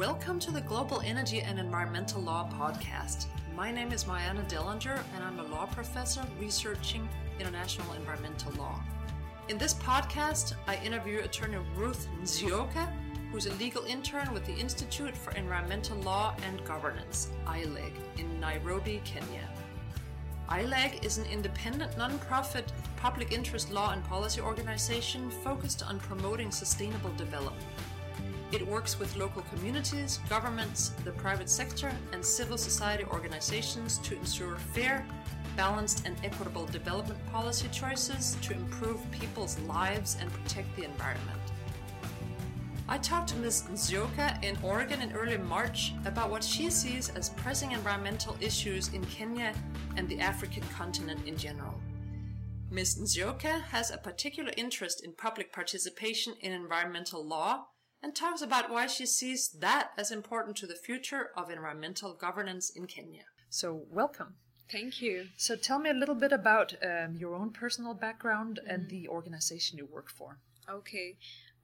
Welcome to the Global Energy and Environmental Law Podcast. My name is Myanna Dellinger, and I'm a law professor researching international environmental law. In this podcast, I interview attorney Ruth Nzioka, who's a legal intern with the Institute for Environmental Law and Governance, ILEG, in Nairobi, Kenya. ILEG is an independent nonprofit public interest law and policy organization focused on promoting sustainable development. It works with local communities, governments, the private sector, and civil society organizations to ensure fair, balanced, and equitable development policy choices to improve people's lives and protect the environment. I talked to Ms. Nzioka in Oregon in early March about what she sees as pressing environmental issues in Kenya and the African continent in general. Ms. Nzioka has a particular interest in public participation in environmental law and talks about why she sees that as important to the future of environmental governance in Kenya. So, welcome. Thank you. So, tell me a little bit about um, your own personal background mm-hmm. and the organization you work for. Okay.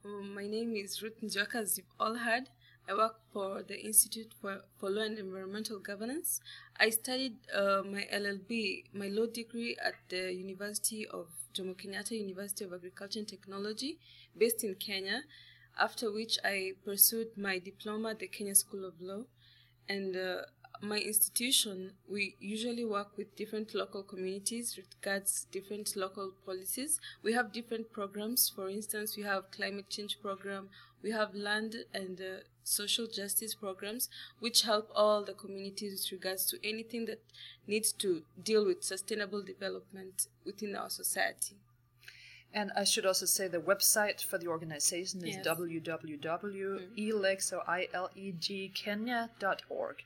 Um, my name is Ruth Nzioka, as you've all heard. I work for the Institute for, for Law and Environmental Governance. I studied uh, my LLB, my law degree at the University of Jomo Kenyatta University of Agriculture and Technology, based in Kenya after which I pursued my diploma at the Kenya School of Law. And uh, my institution, we usually work with different local communities regards different local policies. We have different programs. For instance, we have climate change program, we have land and uh, social justice programs, which help all the communities with regards to anything that needs to deal with sustainable development within our society. And I should also say the website for the organization is yes. www.ileg, so I-L-E-G, Kenya.org.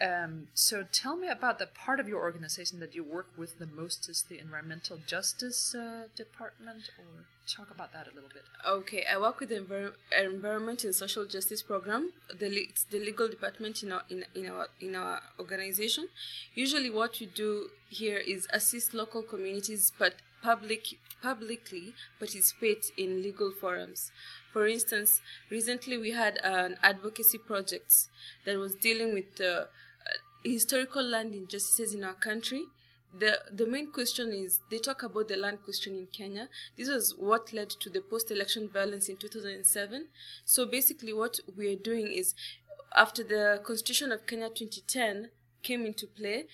Um, so tell me about the part of your organization that you work with the most is the Environmental Justice uh, Department, or talk about that a little bit. Okay, I work with the Envir- Environment and Social Justice Program. The it's the legal department in our in, in our in our organization. Usually, what we do here is assist local communities, but public publicly participate in legal forums. For instance, recently we had an advocacy project that was dealing with uh, historical land injustices in our country. The, the main question is they talk about the land question in Kenya. This was what led to the post election violence in 2007. So basically, what we're doing is after the Constitution of Kenya 2010 came into play,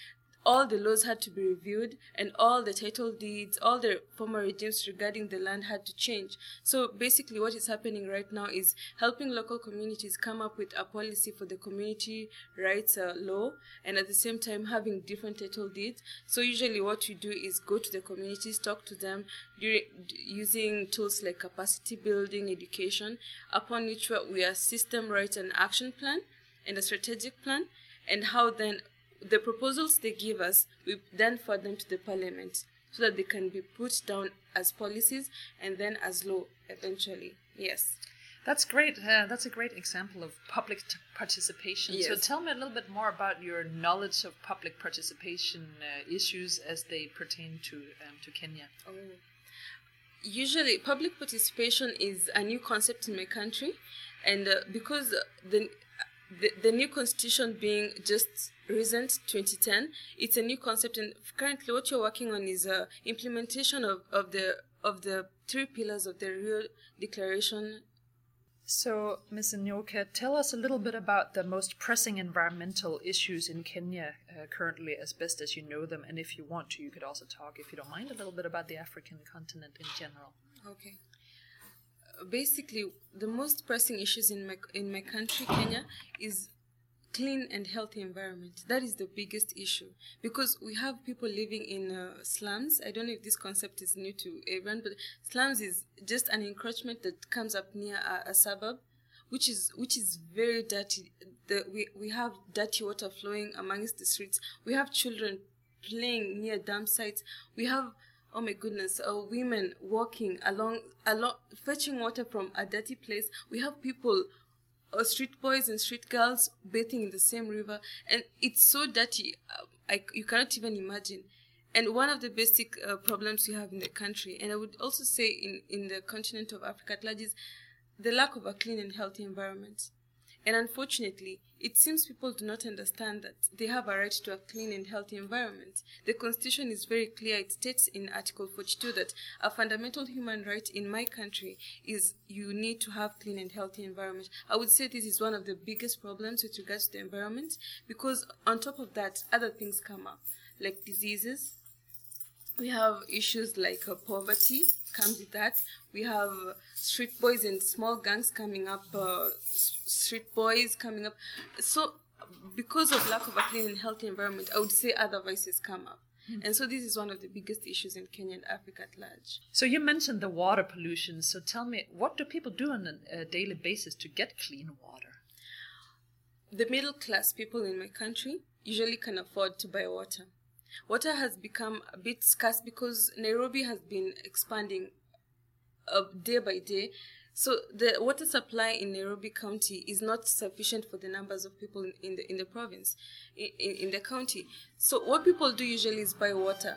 all the laws had to be reviewed and all the title deeds, all the former regimes regarding the land had to change. So basically what is happening right now is helping local communities come up with a policy for the community rights uh, law and at the same time having different title deeds. So usually what we do is go to the communities, talk to them during, using tools like capacity building, education, upon which we assist them write an action plan and a strategic plan and how then the proposals they give us, we then forward them to the parliament so that they can be put down as policies and then as law eventually. Yes. That's great. Uh, that's a great example of public t- participation. Yes. So tell me a little bit more about your knowledge of public participation uh, issues as they pertain to um, to Kenya. Oh. Usually, public participation is a new concept in my country, and uh, because the the, the new constitution being just recent 2010 it's a new concept and currently what you're working on is a implementation of, of the of the three pillars of the Rio declaration. So ms Nzioka, tell us a little bit about the most pressing environmental issues in kenya uh, currently as best as you know them. And if you want to you could also talk if you don't mind a little bit about the african continent in general. Okay basically the most pressing issues in my in my country Kenya is clean and healthy environment. That is the biggest issue. Because we have people living in uh, slums. I don't know if this concept is new to everyone but slums is just an encroachment that comes up near a, a suburb which is which is very dirty. The, we, we have dirty water flowing amongst the streets. We have children playing near dump sites. We have oh my goodness, uh, women walking along, along, fetching water from a dirty place. We have people, uh, street boys and street girls bathing in the same river, and it's so dirty, uh, I, you cannot even imagine. And one of the basic uh, problems we have in the country, and I would also say in, in the continent of Africa at large, is the lack of a clean and healthy environment. And unfortunately, it seems people do not understand that they have a right to a clean and healthy environment. The Constitution is very clear. It states in Article 42 that a fundamental human right in my country is you need to have clean and healthy environment. I would say this is one of the biggest problems with regards to the environment because on top of that, other things come up like diseases. We have issues like uh, poverty comes with that. We have street boys and small gangs coming up, uh, street boys coming up. So, because of lack of a clean and healthy environment, I would say other vices come up. Mm. And so this is one of the biggest issues in Kenya and Africa at large. So you mentioned the water pollution. So tell me, what do people do on a daily basis to get clean water? The middle class people in my country usually can afford to buy water. Water has become a bit scarce because Nairobi has been expanding uh, day by day. So the water supply in Nairobi County is not sufficient for the numbers of people in, in the in the province, in, in the county. So what people do usually is buy water.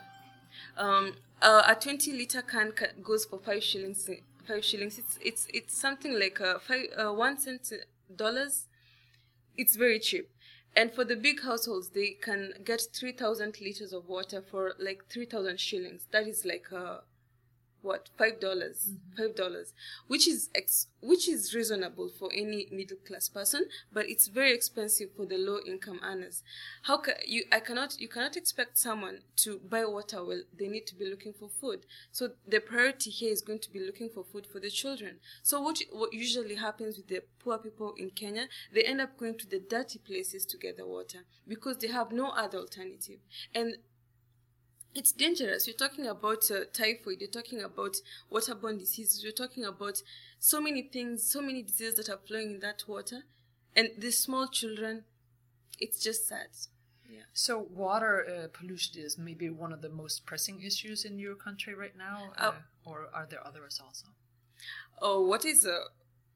Um, uh, a 20 liter can goes for five shillings. Five shillings. It's it's it's something like uh, five uh, one cent dollars. It's very cheap. And for the big households, they can get 3,000 liters of water for like 3,000 shillings. That is like uh, what five dollars mm-hmm. five dollars which is ex- which is reasonable for any middle class person but it's very expensive for the low income earners. How can you i cannot you cannot expect someone to buy water well they need to be looking for food. So the priority here is going to be looking for food for the children. So what what usually happens with the poor people in kenya they end up going to the dirty places to get the water because they have no other alternative. And it's dangerous. You're talking about uh, typhoid, you're talking about waterborne diseases, you're talking about so many things, so many diseases that are flowing in that water. And the small children, it's just sad. Yeah. So, water uh, pollution is maybe one of the most pressing issues in your country right now, uh, or are there others also? Oh, what is, uh,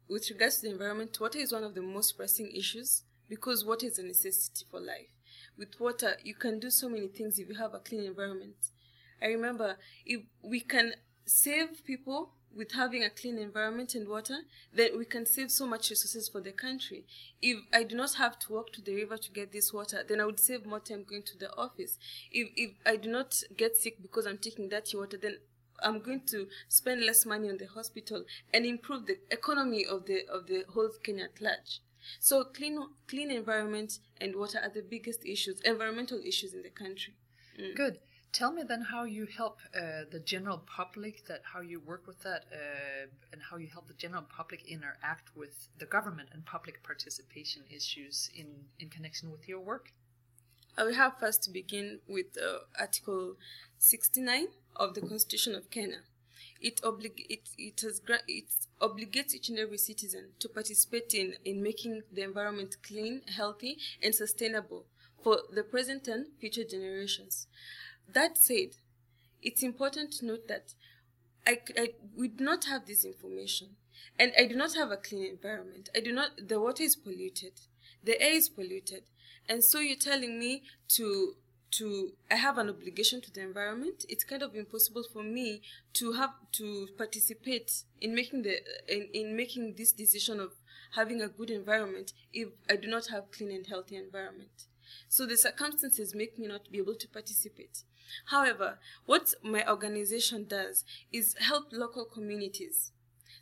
with regards to the environment, water is one of the most pressing issues because water is a necessity for life with water, you can do so many things if you have a clean environment. I remember if we can save people with having a clean environment and water, then we can save so much resources for the country. If I do not have to walk to the river to get this water, then I would save more time going to the office. If if I do not get sick because I'm taking dirty water, then I'm going to spend less money on the hospital and improve the economy of the of the whole Kenya at large. So clean clean environment and water are the biggest issues, environmental issues in the country. Mm. Good. Tell me then how you help uh, the general public, that how you work with that, uh, and how you help the general public interact with the government and public participation issues in, in connection with your work. I will have first to begin with uh, Article 69 of the Constitution of Kenya. It, oblig- it, it, has gra- it obligates each and every citizen to participate in, in making the environment clean, healthy, and sustainable for the present and future generations. That said, it's important to note that I, I do not have this information, and I do not have a clean environment. I do not. The water is polluted, the air is polluted, and so you're telling me to to I have an obligation to the environment, it's kind of impossible for me to have to participate in making the in, in making this decision of having a good environment if I do not have clean and healthy environment. So the circumstances make me not be able to participate. However, what my organization does is help local communities.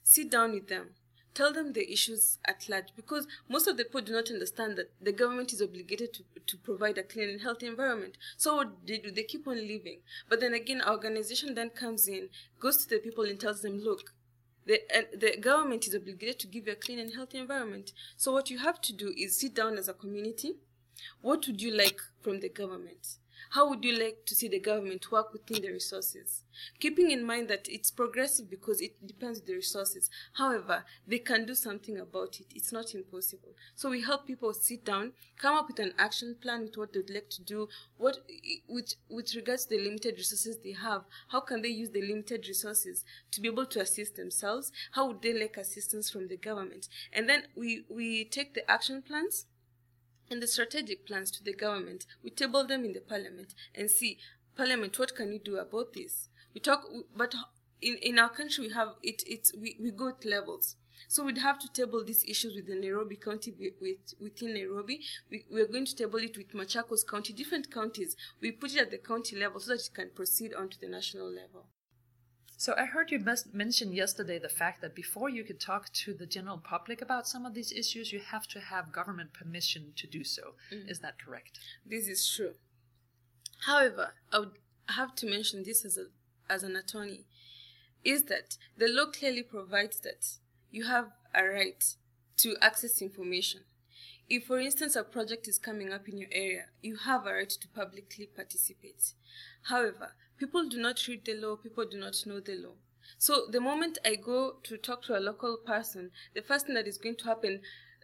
Sit down with them, tell them the issues at large because most of the people do not understand that the government is obligated to, to provide a clean and healthy environment. So they do, they keep on living. But then again, our organization then comes in, goes to the people and tells them, look, the, the government is obligated to give you a clean and healthy environment. So what you have to do is sit down as a community. What would you like from the government? How would you like to see the government work within the resources? Keeping in mind that it's progressive because it depends on the resources. However, they can do something about it. It's not impossible. So we help people sit down, come up with an action plan with what they'd like to do, what with with regards to the limited resources they have, how can they use the limited resources to be able to assist themselves? How would they like assistance from the government? And then we, we take the action plans and the strategic plans to the government. We table them in the parliament and see, parliament, what can you do about this? We talk, but in, in our country, we have it, it's, we, we go at levels. So we'd have to table these issues with the Nairobi County with, within Nairobi. We, we're going to table it with Machakos County, different counties. We put it at the county level so that it can proceed on to the national level. So I heard you mention yesterday the fact that before you could talk to the general public about some of these issues, you have to have government permission to do so. Mm. Is that correct? This is true. However, I would have to mention this as a as an attorney is that the law clearly provides that you have a right to access information. If, for instance, a project is coming up in your area, you have a right to publicly participate. However, people do not read the law, people do not know the law. So the moment I go to talk to a local person, the first thing that is going to happen,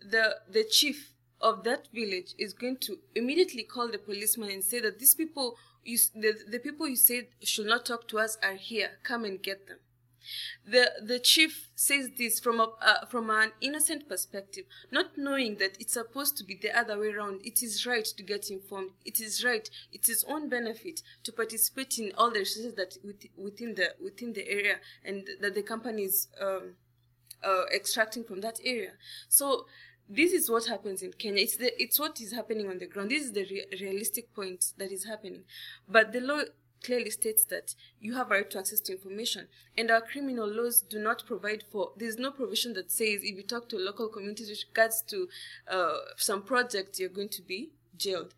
the, the chief of that village is going to immediately call the policeman and say that these people, you, the, the people you said should not talk to us are here, come and get them. The, the chief says this from, a, uh, from an innocent perspective, not knowing that it's supposed to be the other way around. It is right to get informed. It is right. It is own benefit to participate in all the resources that within the within the area and that the company is um, uh, extracting from that area. So this is what happens in Kenya. It's the it's what is happening on the ground. This is the re- realistic point that is happening. But the law clearly states that you have a right to access to information. And our criminal laws do not provide for, there's no provision that says if you talk to local communities with regards to uh, some project, you're going to be jailed.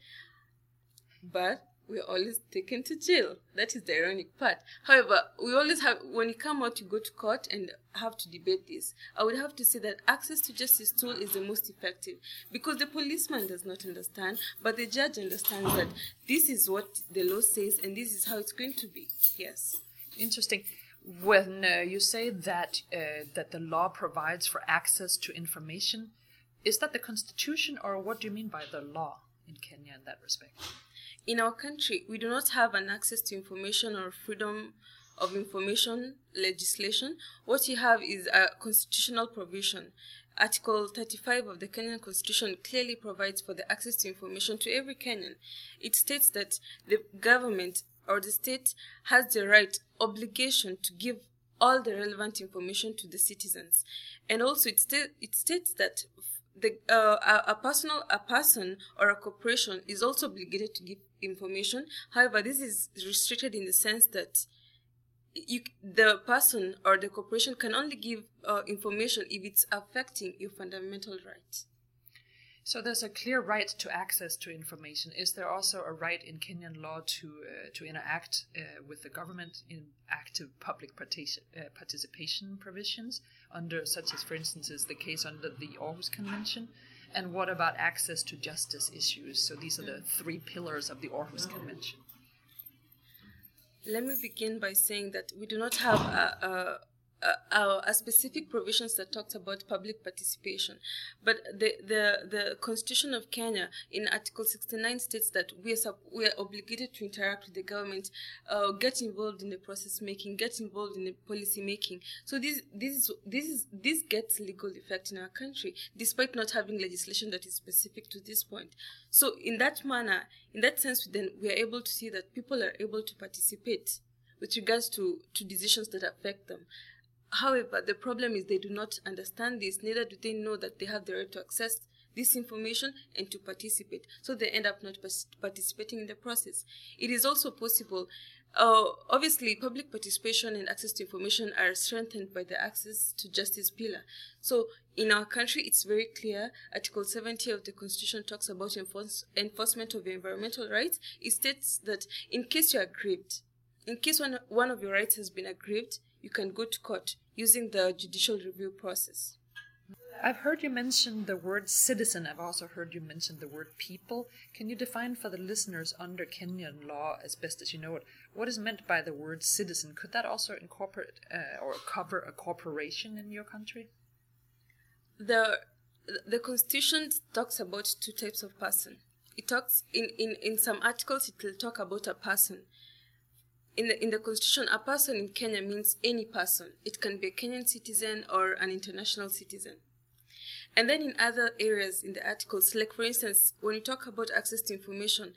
But we're always taken to jail. That is the ironic part. However, we always have, when you come out, you go to court and have to debate this. I would have to say that access to justice tool is the most effective because the policeman does not understand, but the judge understands that this is what the law says and this is how it's going to be. Yes. Interesting. When uh, you say that uh, that the law provides for access to information, is that the constitution or what do you mean by the law in Kenya in that respect? In our country, we do not have an access to information or freedom of information legislation. What you have is a constitutional provision. Article 35 of the Kenyan Constitution clearly provides for the access to information to every Kenyan. It states that the government or the state has the right, obligation to give all the relevant information to the citizens. And also it, sta- it states that the, uh, a, a personal a person or a corporation is also obligated to give information however this is restricted in the sense that you the person or the corporation can only give uh, information if it's affecting your fundamental rights so there's a clear right to access to information. Is there also a right in Kenyan law to uh, to interact uh, with the government in active public participation, uh, participation provisions under such as, for instance, is the case under the Aarhus Convention? And what about access to justice issues? So these are the three pillars of the Aarhus Convention. Let me begin by saying that we do not have a, a uh, a specific provisions that talks about public participation. But the, the, the Constitution of Kenya in Article 69 states that we are, sub, we are obligated to interact with the government, uh, get involved in the process making, get involved in the policy making. So this, this, is, this, is, this gets legal effect in our country, despite not having legislation that is specific to this point. So in that manner, in that sense, then we are able to see that people are able to participate with regards to, to decisions that affect them. However, the problem is they do not understand this, neither do they know that they have the right to access this information and to participate. So they end up not participating in the process. It is also possible, uh, obviously, public participation and access to information are strengthened by the access to justice pillar. So in our country, it's very clear. Article 70 of the Constitution talks about enforce, enforcement of environmental rights. It states that in case you are aggrieved, in case one, one of your rights has been aggrieved, you can go to court using the judicial review process. I've heard you mention the word citizen. I've also heard you mention the word people. Can you define for the listeners under Kenyan law, as best as you know it, what is meant by the word citizen? Could that also incorporate uh, or cover a corporation in your country? The the constitution talks about two types of person. It talks in, in, in some articles it will talk about a person in the, in the constitution, a person in Kenya means any person. It can be a Kenyan citizen or an international citizen. And then in other areas in the articles, like for instance, when you talk about access to information,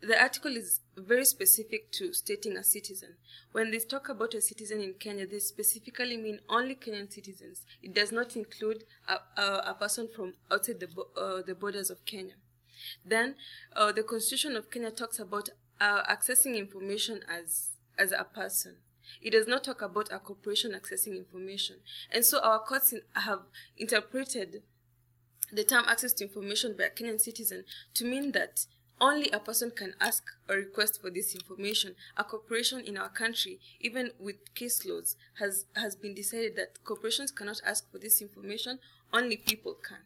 the article is very specific to stating a citizen. When they talk about a citizen in Kenya, they specifically mean only Kenyan citizens. It does not include a, a, a person from outside the, uh, the borders of Kenya. Then uh, the Constitution of Kenya talks about uh, accessing information as as a person. It does not talk about a corporation accessing information. And so our courts in, have interpreted the term access to information by a Kenyan citizen to mean that only a person can ask or request for this information. A corporation in our country, even with case laws, has, has been decided that corporations cannot ask for this information, only people can.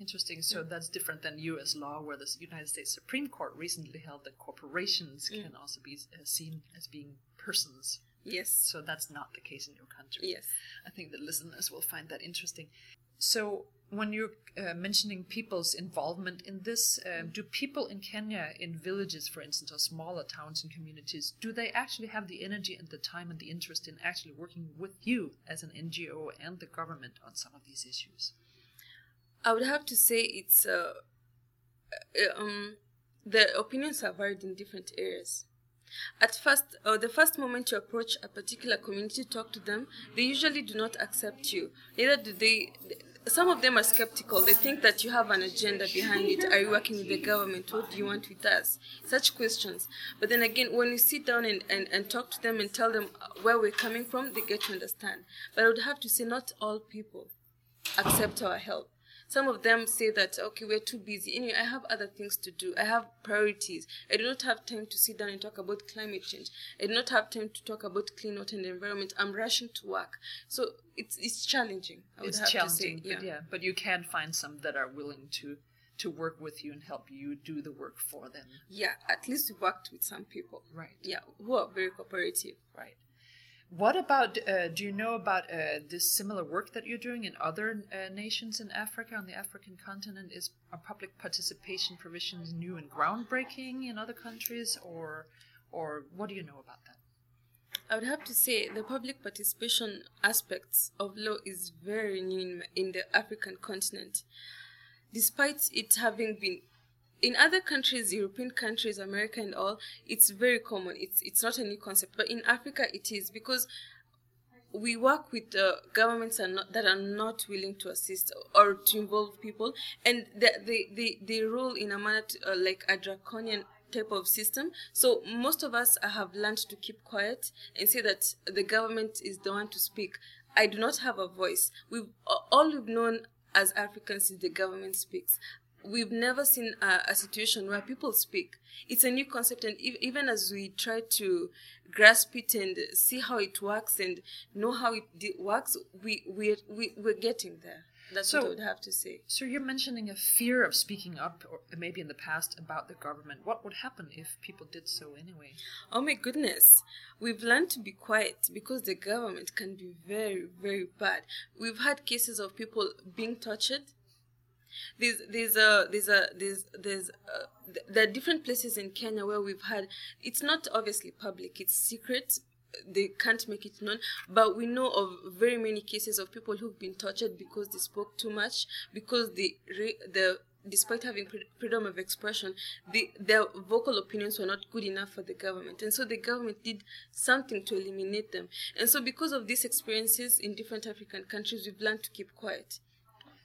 Interesting. So mm. that's different than U.S. law, where the United States Supreme Court recently held that corporations mm. can also be uh, seen as being persons. Yes. So that's not the case in your country. Yes. I think the listeners will find that interesting. So when you're uh, mentioning people's involvement in this, uh, do people in Kenya, in villages, for instance, or smaller towns and communities, do they actually have the energy and the time and the interest in actually working with you as an NGO and the government on some of these issues? I would have to say it's uh, uh um, the opinions are varied in different areas. At first, or uh, the first moment you approach a particular community talk to them, they usually do not accept you. Neither do they. Some of them are skeptical. They think that you have an agenda behind it. Are you working with the government? What do you want with us? Such questions. But then again, when you sit down and, and, and talk to them and tell them where we're coming from, they get to understand. But I would have to say, not all people accept our help. Some of them say that, okay, we're too busy. Anyway, I have other things to do. I have priorities. I do not have time to sit down and talk about climate change. I do not have time to talk about clean water and environment. I'm rushing to work. So it's it's challenging. it's challenging, say, yeah. but yeah, but you can find some that are willing to to work with you and help you do the work for them. Yeah, at least we worked with some people. Right. Yeah, who are very cooperative. Right. What about, uh, do you know about uh, this similar work that you're doing in other uh, nations in Africa, on the African continent? Is public participation provisions new and groundbreaking in other countries, or, or what do you know about that? I would have to say the public participation aspects of law is very new in, in the African continent. Despite it having been in other countries, European countries, America and all, it's very common. It's it's not a new concept, but in Africa it is because we work with uh, governments are not, that are not willing to assist or to involve people, and they they they, they rule in a manner to, uh, like a draconian type of system. So most of us have learned to keep quiet and say that the government is the one to speak. I do not have a voice. We've all we've known as Africans is the government speaks we've never seen a, a, situation where people speak. It's a new concept, and e- even as we try to grasp it and see how it works and know how it de- works, we we we we're getting there. That's so, what I would have to say. So you're mentioning a fear of speaking up, or maybe in the past about the government. What would happen if people did so anyway? Oh my goodness, we've learned to be quiet because the government can be very, very bad. We've had cases of people being tortured there's there's a there's a there's there's uh, a, there are different places in Kenya where we've had it's not obviously public it's secret they can't make it known but we know of very many cases of people who've been tortured because they spoke too much because the the despite having freedom of expression, the, their vocal opinions were not good enough for the government. And so the government did something to eliminate them. And so because of these experiences in different African countries, we've learned to keep quiet.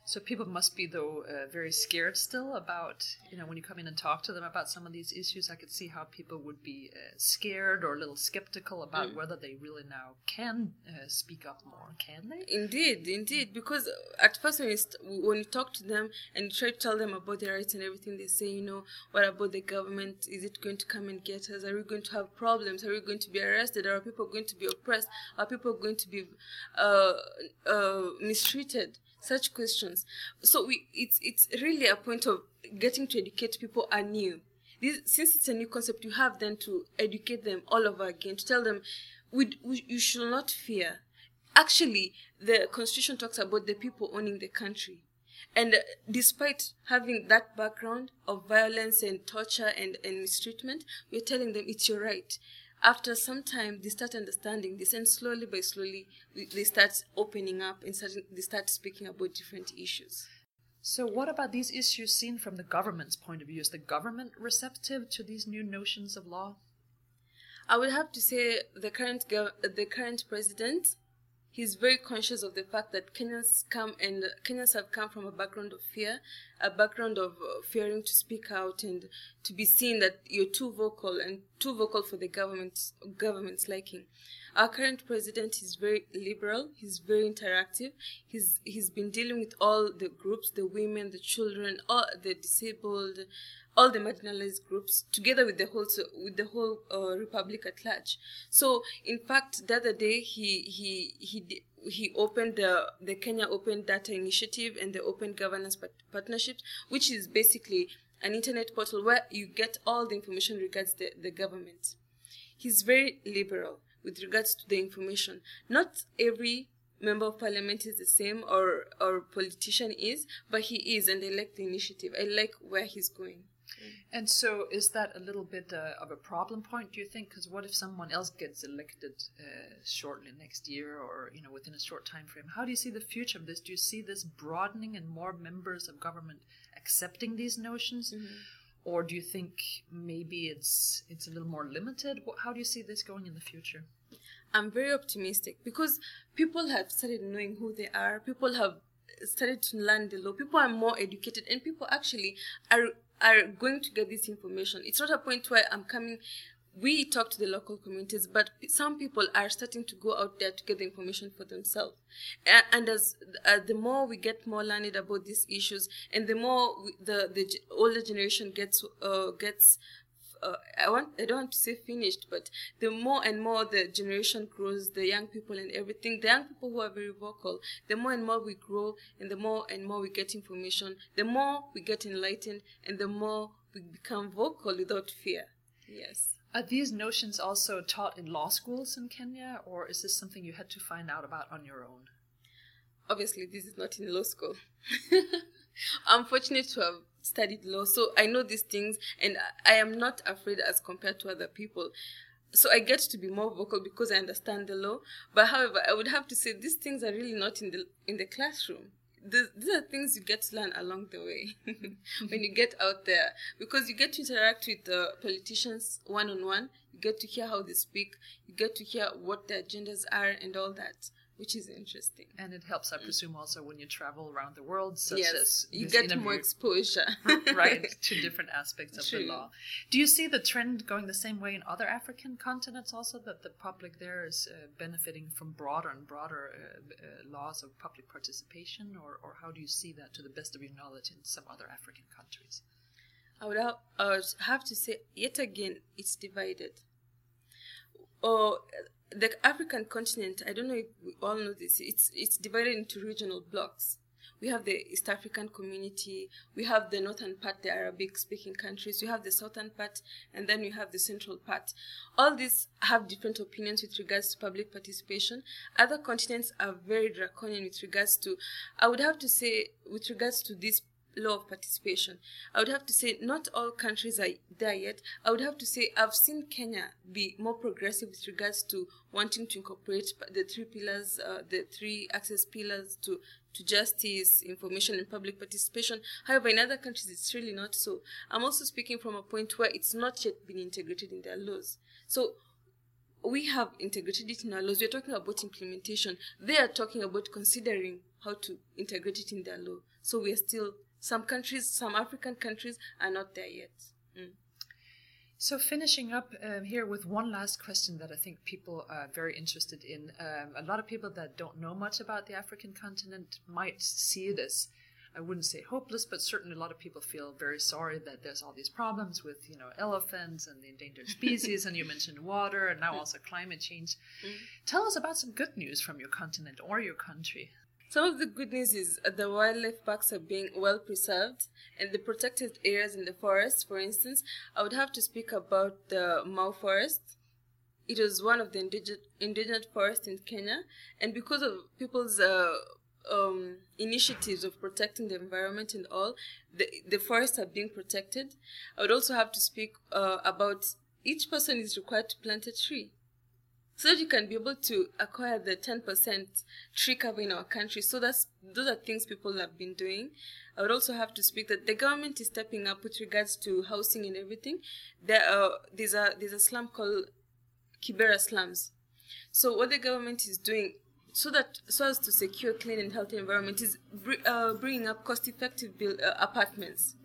So people must be though uh, very scared still about you know when you come in and talk to them about some of these issues. I could see how people would be uh, scared or a little skeptical about mm. whether they really now can uh, speak up more. Can they? Indeed, indeed. Because at first when you st- when you talk to them and you try to tell them about their rights and everything, they say, you know, what about the government? Is it going to come and get us? Are we going to have problems? Are we going to be arrested? Are people going to be oppressed? Are people going to be uh, uh, mistreated? Such questions. So we, it's it's really a point of getting to educate people anew. This, since it's a new concept, you have then to educate them all over again to tell them, we, we, you should not fear. Actually, the constitution talks about the people owning the country. And uh, despite having that background of violence and torture and, and mistreatment, we're telling them it's your right after some time they start understanding this and slowly by slowly they start opening up and start, they start speaking about different issues So, what about these issues seen from the government's point of view? Is the government receptive to these new notions of law? I would have to say the current gov- the current president he's very conscious of the fact that Kenyans come and Kenyans have come from a background of fear, a background of uh, fearing to speak out and to be seen that you're too vocal and too vocal for the government government's liking. Our current president is very liberal. He's very interactive. He's he's been dealing with all the groups, the women, the children, all the disabled, all the marginalized groups, together with the whole with the whole uh, republic at large. So, in fact, the other day he he he he opened the the Kenya Open Data Initiative and the Open Governance Partnership, which is basically an internet portal where you get all the information regards the, the government. He's very liberal with regards to the information. Not every member of parliament is the same or or politician is, but he is, and I like the initiative. I like where he's going. And so, is that a little bit uh, of a problem point? Do you think? Because what if someone else gets elected uh, shortly next year, or you know, within a short time frame? How do you see the future of this? Do you see this broadening and more members of government accepting these notions? Mm-hmm or do you think maybe it's it's a little more limited? How do you see this going in the future? I'm very optimistic because people have started knowing who they are. People have started to learn the law. People are more educated, and people actually are are going to get this information. It's not a point where I'm coming we talk to the local communities, but some people are starting to go out there to get the information for themselves. And, as uh, the more we get more learned about these issues, and the more we, the the older generation gets uh, gets uh, I want I don't want to say finished, but the more and more the generation grows, the young people and everything, the young people who are very vocal, the more and more we grow, and the more and more we get information, the more we get enlightened, and the more we become vocal without fear. Yes. Are these notions also taught in law schools in Kenya, or is this something you had to find out about on your own? Obviously, this is not in law school. I'm fortunate to have studied law, so I know these things, and I am not afraid as compared to other people. So I get to be more vocal because I understand the law. But however, I would have to say these things are really not in the in the classroom. The, these are things you get to learn along the way when you get out there. Because you get to interact with the politicians one on one you get to hear how they speak. You get to hear what their agendas are and all that which is interesting. And it helps, I presume, also when you travel around the world, such yes, as you get interview, more exposure, right, to different aspects of True. the law. Do you see the trend going the same way in other African continents, also that the public there is uh, benefiting from broader and broader uh, uh, laws of public participation, or, or how do you see that, to the best of your knowledge, in some other African countries? I would have, I would have to say, yet again, it's divided. Or the African continent, I don't know if we all know this, it's, it's divided into regional blocks. We have the East African community, we have the northern part, the Arabic speaking countries, we have the southern part, and then we have the central part. All these have different opinions with regards to public participation. Other continents are very draconian with regards to, I would have to say, with regards to this law of participation. I would have to say not all countries are there yet. I would have to say I've seen Kenya be more progressive with regards to wanting to incorporate the three pillars, uh, the three access pillars to to justice, information, and public participation. However, in other countries, it's really not so. I'm also speaking from a point where it's not yet been integrated in their laws. So we have integrated it in our laws. We're talking about implementation. They are talking about considering how to integrate it in their law. So we are still some countries, some African countries are not there yet. Mm. So, finishing up um, here with one last question that I think people are very interested in. Um, a lot of people that don't know much about the African continent might see it as, I wouldn't say hopeless, but certainly a lot of people feel very sorry that there's all these problems with, you know, elephants and the endangered species, and you mentioned water, and now also climate change. Mm. Tell us about some good news from your continent or your country. Some of the good news is the wildlife parks are being well preserved and the protected areas in the forest, for instance, I would have to speak about the Mau Forest. It was one of the indigenous, indigenous forests in Kenya, and because of people's uh, um, initiatives of protecting the environment and all, the, the forests are being protected. I would also have to speak uh, about each person is required to plant a tree so that you can be able to acquire the 10% tree cover in our country. So that's those are things people have been doing. I would also have to speak that the government is stepping up with regards to housing and everything. There are there's a there's a slum called Kibera slums. So what the government is doing so that so as to secure clean and healthy environment is uh, bringing up cost-effective uh, apartments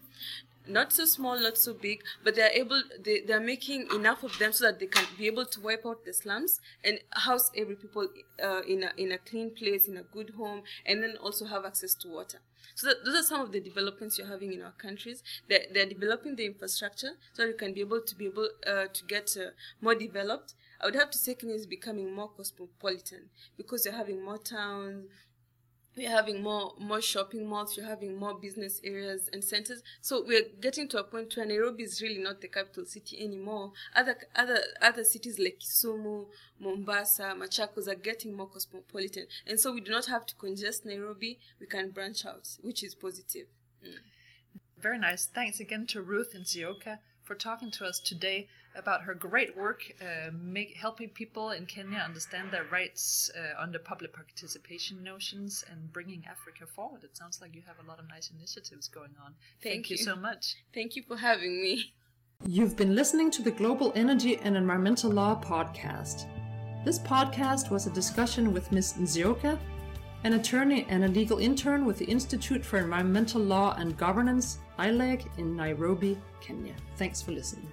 not so small, not so big, but they're able, they, they're making enough of them so that they can be able to wipe out the slums and house every people uh, in, a, in a clean place, in a good home, and then also have access to water. So that, those are some of the developments you're having in our countries. They're, they're developing the infrastructure so you can be able to be able uh, to get uh, more developed. I would have to say Kenya is becoming more cosmopolitan because you're having more towns, we're having more more shopping malls you're having more business areas and centers. So we're getting to a point where nairobi is really not the capital city anymore. Other other other cities like kisumu mombasa machakos are getting more cosmopolitan. And so we do not have to congest nairobi. We can branch out which is positive. Mm. very nice. Thanks again to ruth Nzioka for talking to us today about her great work uh, make, helping people in Kenya understand their rights uh, under public participation notions and bringing Africa forward. It sounds like you have a lot of nice initiatives going on. Thank, Thank you. you so much. Thank you for having me. You've been listening to the Global Energy and Environmental Law podcast. This podcast was a discussion with Ms. Nzioka, an attorney and a legal intern with the Institute for Environmental Law and Governance, ILEG, in Nairobi, Kenya. Thanks for listening.